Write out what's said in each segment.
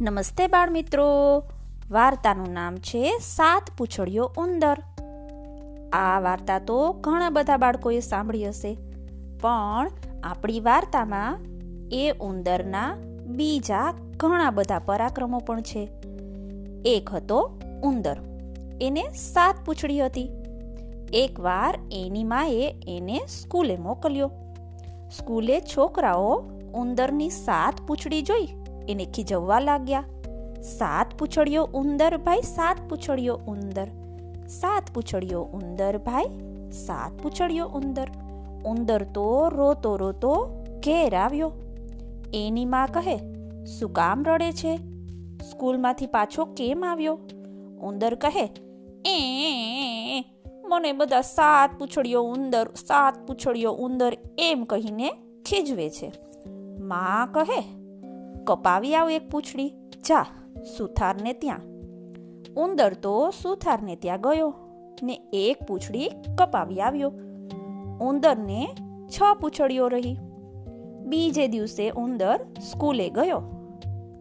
નમસ્તે બાળ મિત્રો વાર્તાનું નામ છે સાત પૂછડીઓ ઉંદર. આ વાર્તા તો ઘણા બધા બાળકોએ સાંભળી હશે. પણ આપણી વાર્તામાં એ ઉંદરના બીજા ઘણા બધા પરાક્રમો પણ છે. એક હતો ઉંદર. એને સાત પૂછડી હતી. એકવાર એની માએ એને સ્કૂલે મોકલ્યો. સ્કૂલે છોકરાઓ ઉંદરની સાત પૂછડી જોઈ. એને ખીજવવા લાગ્યા. સાત પૂછડીઓ ઉંદર ભાઈ, સાત પૂછડીઓ ઉંદર. સાત પૂછડીઓ ઉંદર ભાઈ, સાત પૂછડીઓ ઉંદર. ઉંદર તો રોતો રોતો ઘેર આવ્યો. એની માં કહે, શું કામ રડે છે? સ્કૂલમાંથી પાછો કેમ આવ્યો? ઉંદર કહે, એ, મને બધા સાત પૂછડીઓ ઉંદર, સાત પૂછડીઓ ઉંદર એમ કહીને ખીજવે છે. માં કહે કપાવી આવ એક પૂછડી. જા, સુથારને ત્યાં. ઉંદર તો સુથારને ત્યાં ગયો ને એક પૂછડી કપાવી આવ્યો. ઉંદરને છ પૂંછડીઓ રહી. બીજે દિવસે ઉંદર સ્કૂલે ગયો.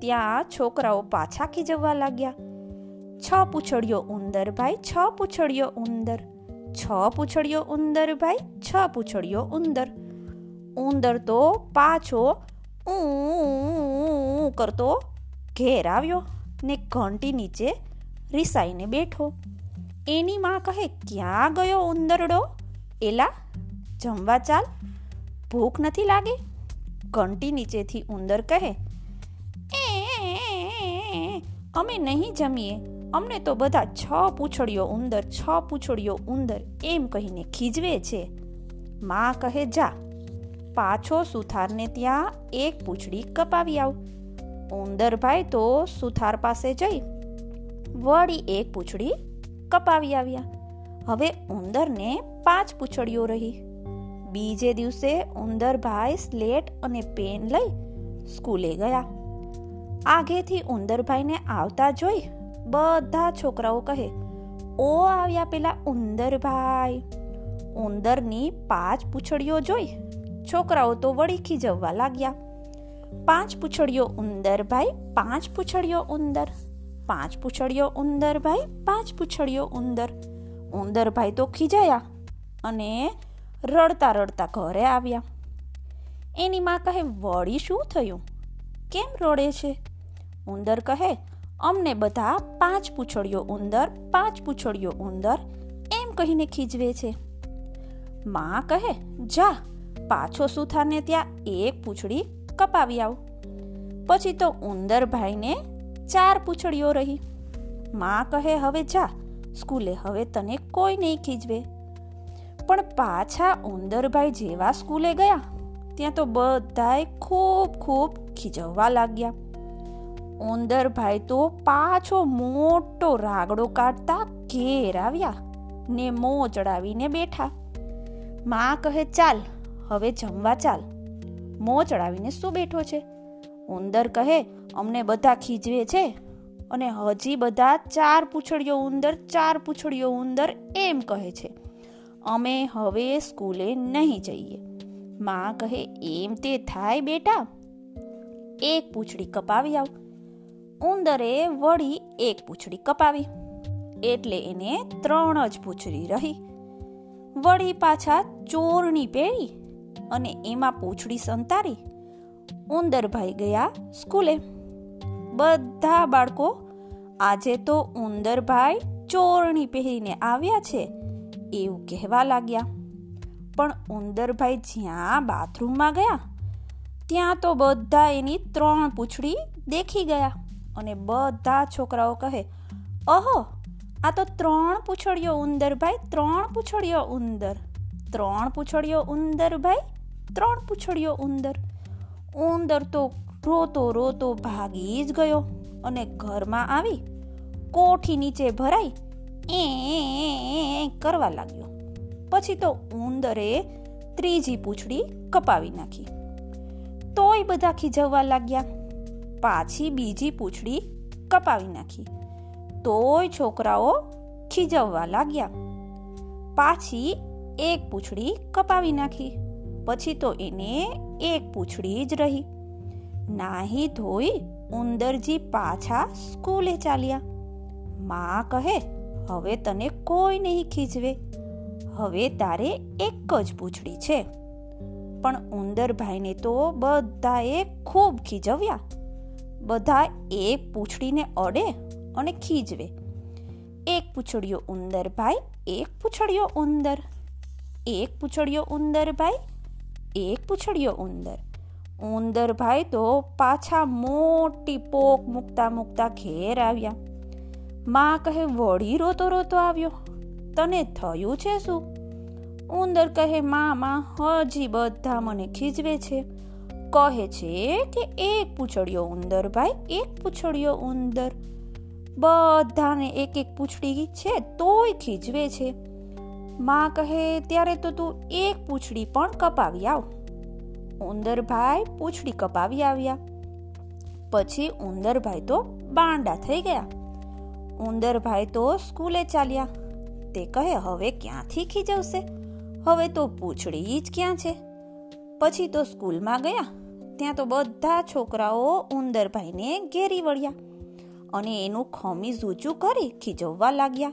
ત્યાં છોકરાઓ પાછા ખીજવવા લાગ્યા. છ પૂંછડીઓ ઉંદર ભાઈ, છ પૂંછડીઓ ઉંદર. છ પૂંછડીઓ ઉંદર ભાઈ, છ પૂંછડીઓ ઉંદર. ઉંદર તો પાછો ઊ કરતો ઘેર આવ્યો ને ઘંટી નીચે રિસાઈને બેઠો. એની માં કહે, ક્યાં ગયો ઉંદરડો? એલા, જમવા ચાલ. ભૂખ નથી લાગી? ઘંટી નીચેથી ઉંદર કહે અમે નહીં જમીએ. અમને તો બધા છ પૂછડીઓ ઉંદર, છ પૂછડીઓ ઉંદર એમ કહીને ખીજવે છે. માં કહે, જા, પાછો સુથારને ત્યાં એક પૂંછડી કપાવી આવ. ઉંદરભાઈ તો સુથાર પાસે જઈ વળી એક પૂંછડી કપાવી આવ્યા. હવે ઉંદરને પાંચ પૂંછડીઓ રહી. બીજે દિવસે ઉંદરભાઈ સ્લેટ અને પેન લઈ સ્કૂલે ગયા. આગેથી ઉંદરભાઈને આવતા જોઈ બધા છોકરાઓ કહે, ઓ આવ્યા પેલા ઉંદરભાઈ ઉંદરની પાંચ પૂંછડીઓ જોઈ છોકરાઓ તો વળી ખીજવવા લાગ્યા. પાંચ પૂછડીઓ ઉંદર ભાઈ, પાંચ પૂછડીઓ ઉંદર. પાંચ પૂછડીઓ ઉંદર ભાઈ, પાંચ પૂછડીઓ ઉંદર. ઉંદર ભાઈ તો ખીજાયા અને રડતા રડતા ઘરે આવ્યા. એની માં કહે, વળી શું થયું? કેમ રડે છે? ઉંદર કહે, અમને બધા પાંચ પૂછડીઓ ઉંદર, પાંચ પૂછડીઓ ઉંદર એમ કહીને ખીજવે છે. માં કહે, જા, પાછો સુથાને ત્યાં એક પૂંછડી કપાવી આવ પછી તો ઉંદરભાઈને ચાર પૂછડીઓ રહી. માં કહે, હવે જા, સ્કૂલે હવે તને કોઈ નહીં ખીજવે. પણ પાછા ઉંદરભાઈ જેવા સ્કૂલે ગયા? ત્યાં તો બધાએ ખૂબ ખૂબ ખીજવવા લાગ્યા. ઉંદરભાઈ તો પાછો મોટો રાગડો કાઢતા ઘેર આવ્યા ને મો ચડાવીને બેઠા. માં કહે, ચાલ, હવે જમવા ચાલ. મો ચડાવીને શું બેઠો છે? ઉંદર કહે, અમને બધા ખીજવે છે. અને હજી બધા ચાર પૂછડીઓ ઉંદર, ચાર પૂછડીઓ ઉંદર એમ કહે છે, અમે હવે સ્કૂલે નહીં જઈએ. માં કહે, એમ તે થાય બેટા. એક પૂછડી કપાવી આવ. ઉંદરે વળી એક પૂછડી કપાવી, એટલે એને ત્રણ જ પૂછડી રહી. વળી પાછા ચોરણી પહેરી અને એમાં પૂંછડી સંતારી. ઉંદરભાઈ ગયા સ્કૂલે. બધા બાળકો, આજે તો ઉંદરભાઈ ચોરણી પહેરીને આવ્યા છે, એવું કહેવા લાગ્યા. પણ ઉંદરભાઈ જ્યાં બાથરૂમમાં ગયા, ત્યાં તો બધા એની ત્રણ પૂંછડી દેખી ગયા અને બધા છોકરાઓ કહે અહો આ તો ત્રણ પૂંછડીઓ ઉંદરભાઈ ત્રણ પૂંછડીઓ ઉંદર, ત્રણ પૂંછડીઓ ઉંદરભાઈ ત્રણ પૂંછડીઓ ઉંદર. ઉંદર તો રોતો રોતો ભાગી જ ગયો અને ઘરમાં આવી કોઠી નીચે ભરાઈ એ કરવા લાગ્યો. પછી તો ઉંદરે ત્રીજી પૂંછડી કપાવી નાખી. તોય બધા ખીજવવા લાગ્યા. પાછી બીજી પૂંછડી કપાવી નાખી. તોય છોકરાઓ ખીજવવા લાગ્યા. પાછી એક પૂંછડી કપાવી નાખી. પછી તો એને એક પૂંછડી જ રહી. નાહી ધોઈ ઉંદરજી પાછા સ્કૂલે ચાલ્યા. મા કહે, હવે તને કોઈ નહીં ખીજવે. હવે તારે એક જ પૂંછડી છે. પણ ઉંદરભાઈને તો બધાએ ખૂબ ખીજવ્યા. બધા એક પૂંછડીને અડે અને ખીજવે. એક પૂંછડીયો ઉંદરભાઈ, એક પૂંછડીયો ઉંદર. એક પૂંછડીયો ઉંદરભાઈ એક પૂછડ્યો ઉંદર. ઉંદર ભાઈ તો પાછા મોટી પોક મૂકતા મૂકતા ઘેર આવ્યા. માં કહે, વળી રોતો રોતો આવ્યો. તને થયું છે શું? ઉંદર કહે, મામા, હજી બધા મને ખીજવે છે. કહે છે કે, એક પૂછડ્યો ઉંદર ભાઈ, એક પૂછડ્યો ઉંદર. બધાને એક એક પૂછડી છે, તોય ખીજવે છે. માં કહે, ત્યારે તો તું એક પૂંછડી પણ કપાવી આવ. ઉંદરભાઈ પૂંછડી કપાવી આવ્યા. પછી ઉંદરભાઈ તો બાંડા થઈ ગયા. ઉંદરભાઈ તો સ્કૂલે ચાલ્યા. તે કહે, હવે ક્યાંથી ખીજવશે? હવે તો પૂંછડી જ ક્યાં છે? પછી તો સ્કૂલમાં ગયા. ત્યાં તો બધા છોકરાઓ ઉંદરભાઈને ઘેરી વળ્યા અને એનું ખમી ઊંચું કરી ખીજવવા લાગ્યા.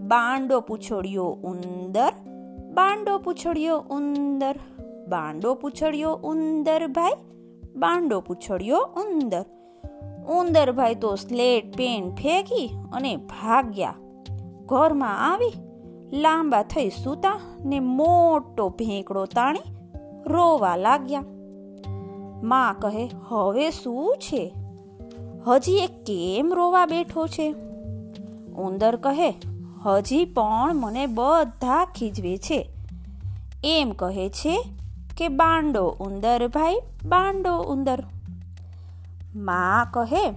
બાંડો પૂછડ્યો ઉંદર, બાંડો પૂછડ્યો ઉંદર, બાંડો પૂછડ્યો ઉંદર ભાઈ, બાંડો પૂછડ્યો ઉંદર. ઉંદર ભાઈ તો સ્લેટ, પેન ફેંકી અને ભાગ્યા. ઘરમાં આવી, લાંબા થઈ સૂતા ને મોટો ભેંકડો તાણી રોવા લાગ્યા. માં કહે, હવે શું છે? હજી એ કેમ રોવા બેઠો છે? ઉંદર કહે હજી પણ મને બધા ખીજવે છે. એમ કહે છે કે, બાંડો ઉંદર ભાઈ, બાંડો ઉંદર. માં કહે,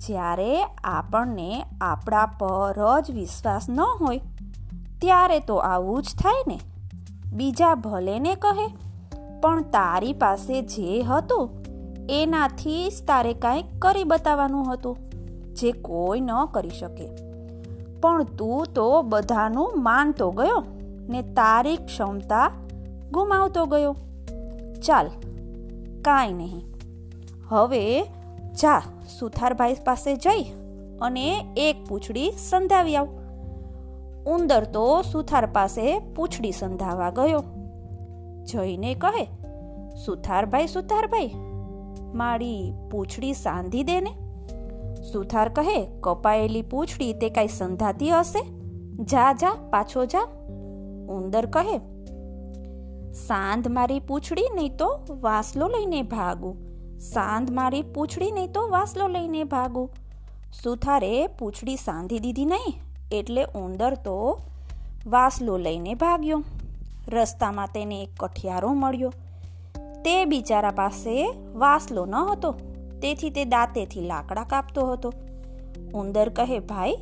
જ્યારે આપણને આપણા પર જ વિશ્વાસ ન હોય, ત્યારે તો આવું જ થાય ને. બીજા ભલે ને કહે, પણ તારી પાસે જે હતું, એનાથી જ તારે કાંઈક કરી બતાવવાનું હતું, જે કોઈ ન કરી શકે. પણ તું તો બધાનું માનતો ગયો ને તારી ક્ષમતા ગુમાવતો ગયો. ચાલ, કાંઈ નહીં. હવે જા, સુથારભાઈ પાસે જઈ અને એક પૂંછડી સંધાવી આવ. ઉંદર તો સુથાર પાસે પૂંછડી સંધાવા ગયો. જઈને કહે, સુથારભાઈ સુથારભાઈ, મારી પૂંછડી સાંધી દે ને. સુથાર કહે, કપાયેલી પૂંછડી તે કાંઈ સંધાતી હશે? જા જા, પાછો જા. ઉંદર કહે, સાંધ મારી પૂંછડી નહીં તો વાસલો લઈને ભાગું. સાંધ મારી પૂંછડી નહીં તો વાસલો લઈને ભાગું. સુથારે પૂંછડી સાંધી દીધી નહીં, એટલે ઉંદર તો વાસલો લઈને ભાગ્યો. રસ્તામાં તેને એક કઠિયારો મળ્યો. તે બિચારા પાસે વાસલો ન હતો. તેથી તે દાંતેથી લાકડા કાપતો હતો. ઉંદર કહે, ભાઈ,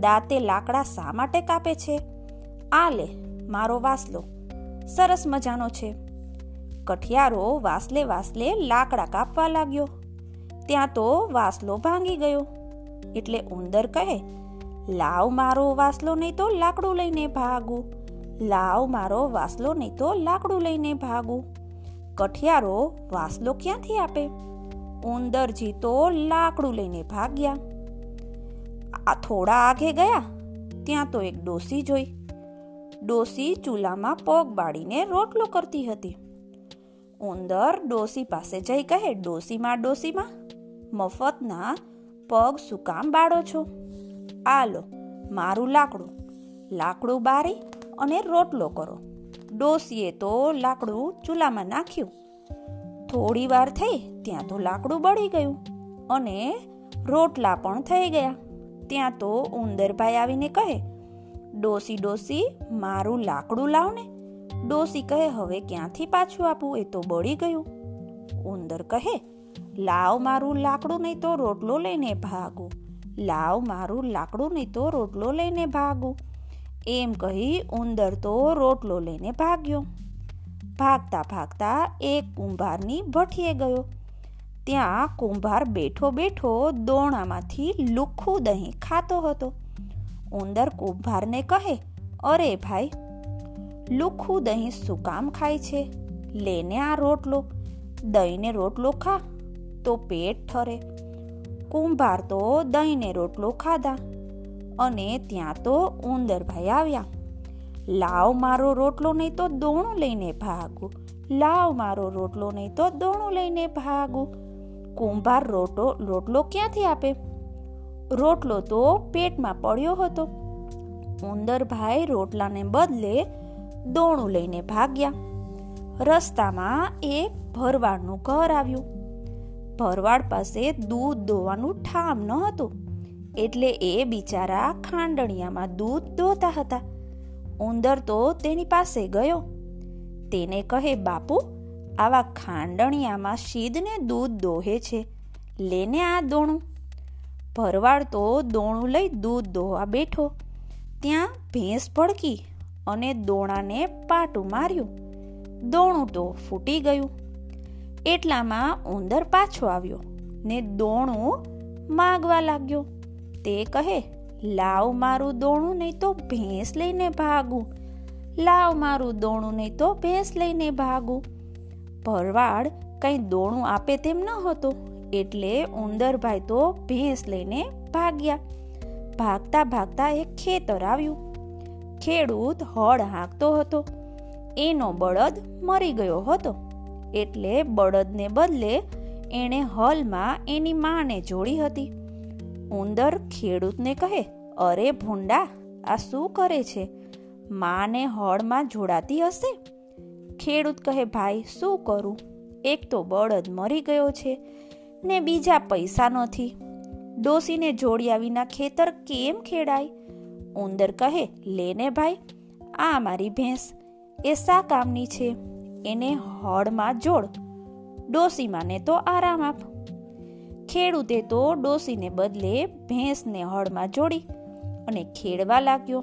દાંતે લાકડા શા માટે કાપે છે? આ લે, મારો વાસલો. સરસ મજાનો છે. કઠિયારો વાસલે વાસલે લાકડા કાપવા લાગ્યો. ત્યાં તો વાસલો ભાંગી ગયો. એટલે ઉંદર કહે, લાવ મારો વાસલો નહીં તો લાકડું લઈને ભાગું. લાવ મારો વાસલો નહીં તો લાકડું લઈને ભાગું. કઠિયારો વાસલો ક્યાંથી આપે? ઉંદરજી તો લાકડું લઈને ભાગ્યા. આ થોડા આગે ગયા, ત્યાં તો એક ડોસી જોઈ. ડોસી ચૂલામાં પગ બાળીને રોટલો કરતી હતી. ઉંદર ડોસી પાસે જઈ કહે, ડોસીમાં ડોસીમાં, મફતના પગ શું કામ બાળો છો? આ લો, મારું લાકડું. લાકડું બારી અને રોટલો કરો. ડોસીએ તો લાકડું ચૂલામાં નાખ્યું. થોડી વાર થઈ ત્યાં તો લાકડું બળી ગયું અને રોટલા પણ થઈ ગયા. ત્યાં તો ઉંદરભાઈ આવીને કહે, ડોસી ડોસી, મારું લાકડું લાવને. ડોસી કહે, હવે ક્યાંથી પાછું આપું? એ તો બળી ગયું. ઉંદર કહે, લાવ મારું લાકડું નહીં તો રોટલો લઈને ભાગું. લાવ મારું લાકડું નહીં તો રોટલો લઈને ભાગું. એમ કહી ઉંદર તો રોટલો લઈને ભાગ્યો. ભાગતા ભાગતા એક કુંભારની ભઠીએ ગયો. ત્યાં કુંભાર બેઠો બેઠો દોણામાંથી લુખ્ખું દહીં ખાતો હતો. ઉંદર કુંભારને કહે, અરે ભાઈ લુખ્ખું દહીં શું કામ ખાય છે? લેને આ રોટલો. દહીંને રોટલો ખા, તો પેટ ઠરે. કુંભાર તો દહીંને રોટલો ખાધા અને ત્યાં તો ઉંદરભાઈ આવ્યા. લાવ મારો રોટલો નહીં તો દોણું લઈને ભાગું. લાવ મારો રોટલો નહીં તો દોણું લઈને ભાગું. કુંભાર રોટો, રોટલો ક્યાંથી આપે? રોટલો તો પેટમાં પડ્યો હતો. ઉંદરભાઈ રોટલાને બદલે દોણું લઈને ભાગ્યા. રસ્તામાં એક ભરવાડનું ઘર આવ્યું. ભરવાડ પાસે દૂધ દોવાનું ઠામ ન હતું. એટલે એ બિચારા ખાંડણિયામાં દૂધ દોતા હતા. ઉંદર તો તેની પાસે ગયો. તેને કહે, બાપુ, આવા ખાંડણિયામાં શીદને દૂધ દોહે છે. લેને આ દોણું. ભરવાડ તો દોણું લઈ દૂધ દોવા બેઠો. ત્યાં ભેંસ ભડકી અને દોણાને પાટું માર્યું. દોણું તો ફૂટી ગયું. એટલામાં ઉંદર પાછો આવ્યો ને દોણું માગવા લાગ્યો. તે કહે લાવ મારું દોણું નહીં તો ભેંસ લઈને ભાગું. લાવ મારું દોણું નહીં તો ભેંસ લઈને ભાગું. ભરવાડ કંઈ દોણું આપે તેમ ન હતો, એટલે ઉંદરભાઈ તો ભેંસ લઈને ભાગ્યા. ભાગતા ભાગતા એક ખેતર આવ્યું. ખેડૂત હળ હાંકતો હતો. એનો બળદ મરી ગયો હતો, એટલે બળદને બદલે એણે હલમાં એની માને જોડી હતી. ઉંદર ખેડૂતને કહે, અરે ભૂંડા, આ શું કરે છે? માને હળમાં જોડાતી હશે? ખેડૂત કહે, ભાઈ, શું કરું? એક તો બળદ મરી ગયો છે ને બીજા પૈસા નથી. ડોસીને જોડ્યા વિના ખેતર કેમ ખેડાય? ઉંદર કહે, લેને ભાઈ, આ મારી ભેંસ. એ શા કામની છે? એને હળમાં જોડ. ડોસીમાને તો આરામ આપ. ખેડૂતે તો ડોસીને બદલે ભેંસને હળમાં જોડી અને ખેડવા લાગ્યો.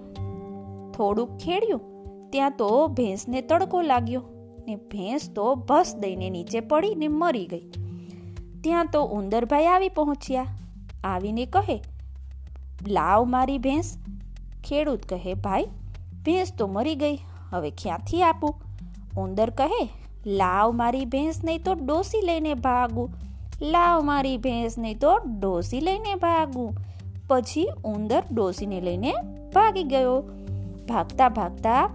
થોડુંક ખેડ્યું, ત્યાં તો ભેંસને તડકો લાગ્યો ને ભેંસ તો ભસ દઈને નીચે પડીને મરી ગઈ. ત્યાં તો ઉંદરભાઈ આવી પહોંચ્યા. આવીને કહે, લાવ મારી ભેંસ. ખેડૂત કહે, ભાઈ, ભેંસ તો મરી ગઈ, હવે ક્યાંથી આપું? ઉંદર કહે, લાવ મારી ભેંસ નહીં તો ડોસી લઈને ભાગું. લાવ મારી ભેંસને તો ડોસી લઈને ભાગું. પછી ઉંદર ડોસીને લઈને ભાગી ગયો. ભાગતા ભાગતા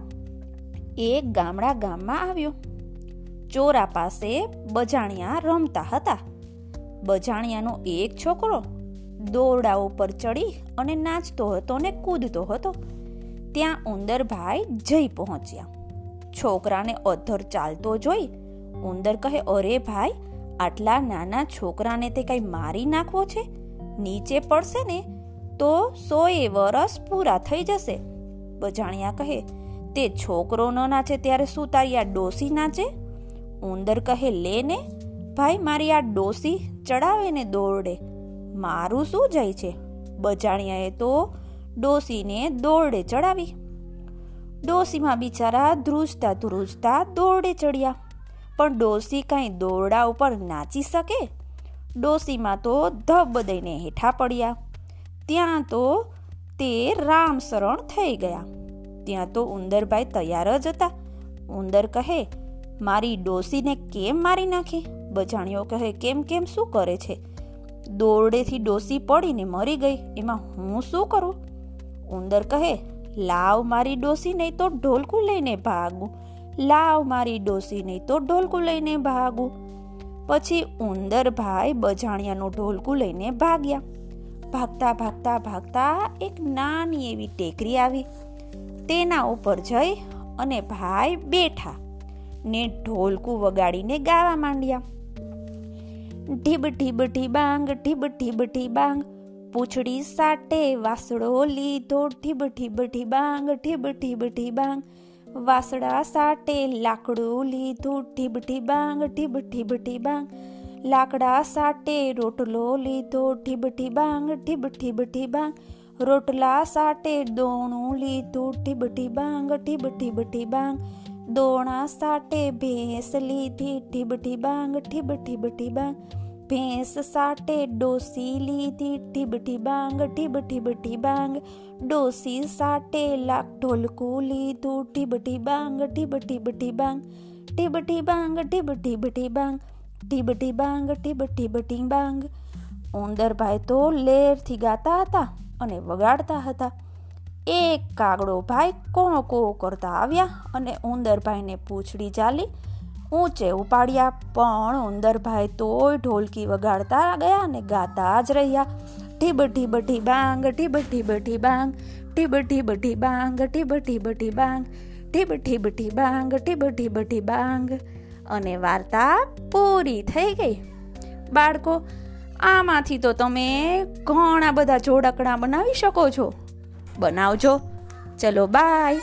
એક ગામડા ગામમાં આવ્યો. ચોરા પાસે બજાણિયા રમતા હતા. બજાણિયાનો એક છોકરો દોરડા ઉપર ચડી અને નાચતો હતો ને કૂદતો હતો. ત્યાં ઉંદરભાઈ જઈ પહોંચ્યા. છોકરાને અધર ચાલતો જોઈ. ઉંદર કહે, અરે ભાઈ આટલા નાના છોકરાને તે કઈ મારી નાખવો છે? નીચે પડશે ને, તો સોએ વરસ પૂરા થઈ જશે. બજાણિયા કહે, તે છોકરો ન નાચે ત્યારે શું તારી આ ડોસી નાચે? ઉંદર કહે, લે ને, ભાઈ મારી આ ડોસી ચડાવે ને દોરડે. મારું શું જાય છે? બજાણિયાએ તો ડોસીને દોરડે ચડાવી. ડોસીમાં બિચારા ધ્રુજતા ધ્રુજતા દોરડે ચડ્યા. પણ ડોસી કાંઈ દોરડા ઉપર નાચી શકે? ડોસીમાં તો ધબ દઈને હેઠા પડ્યા. ત્યાં તો તે રામ શરણ થઈ ગયા. ત્યાં તો ઉંદરભાઈ તૈયાર જ હતા. ઉંદર કહે, મારી ડોસીને કેમ મારી નાખી? બજાણીઓ કહે, કેમ કેમ, શું કરે છે? દોરડેથી ડોસી પડીને મરી ગઈ. એમાં હું શું કરું? ઉંદર કહે, લાવ મારી ડોસી નહીં તો ઢોલકું લઈને ભાગું. લાવ મારી ડોસી નહીં તો ઢોલકું લઈને ભાગું. પછી ઉંદર ભાઈ બજાણિયાનું ઢોલકું લઈને ભાગ્યા. ભાગતા ભાગતા ભાગતા એક નાની એવી ટેકરી આવી. તેના ઉપર જઈ અને ભાઈ બેઠા ને ઢોલકું વગાડીને ગાવા માંડ્યા. ઢીબ ઢીબ ઢીબાંગ, ઢીબ ઢીબ ઢીબાંગ, પૂછડી સાટે વાસડો લીધો. ઠીબ ઠીબ ઠીબાંગ ઠીબ ઠીબ ઠીબાંગ વાસડા સાટે લાકડું લીધું ઠીબ ઠીબાંગ ઠીબ ઠીબ ઠીબાંગ લાકડા સાટે રોટલો લીધો ઠીબ ઠીબાંગ ઠીબ ઠીબ ઠીબાંગ રોટલા સાટે દોણું લીધું ઠીબ ઠીબાંગ ઠીબ ઠીબ ઠીબાંગ દોણા સાટે ભેંસ લીધી ઠીબ ઠીબાંગ ઠીબ ઠીબ ઠીબાંગ ભેંસ સાટે, ડોસી લીધી ઠીબ ઠીબાંગ ઠીબ ઠીબ ઠીબાંગ ડોસી સાટે, લાખ ઢોલકું લીધું ઠીબ ઠીબાંગ ઠીબ ઠીબ ઠીબાંગ ઠીબ ઠીબાંગ ઠીબ ઠીબ ઠીબાંગ ટીબ ટીબાંગ ટીબ ટીબ ટીબાંગ ઉંદરભાઈ તો લેરથી ગાતા હતા અને વગાડતા હતા. એક કાગડો ભાઈ કોણ કો કરતા આવ્યા અને ઉંદરભાઈને પૂંછડી ચાલી ઊંચે ઉપાડ્યા પણ ઉંદરભાઈ તોય ઢોલકી વગાડતા ગયા અને ગાતા જ રહ્યા. ઠીબ ઠીબ ઠી બાંગ ઠીબ ઠીબ ઠી બાંગ ઠીબ ઠીબ ઠી બાંગ ઠીબ ઠીબ ઠી બાંગ ઠીબ ઠીબ ઠી બાંગ ઠીબ ઠીબ ઠી બાંગ. અને વાર્તા પૂરી થઈ ગઈ. બાળકો, આમાંથી તો તમે ઘણા બધા જોડકણા બનાવી શકો છો. બનાવજો. ચલો, બાય.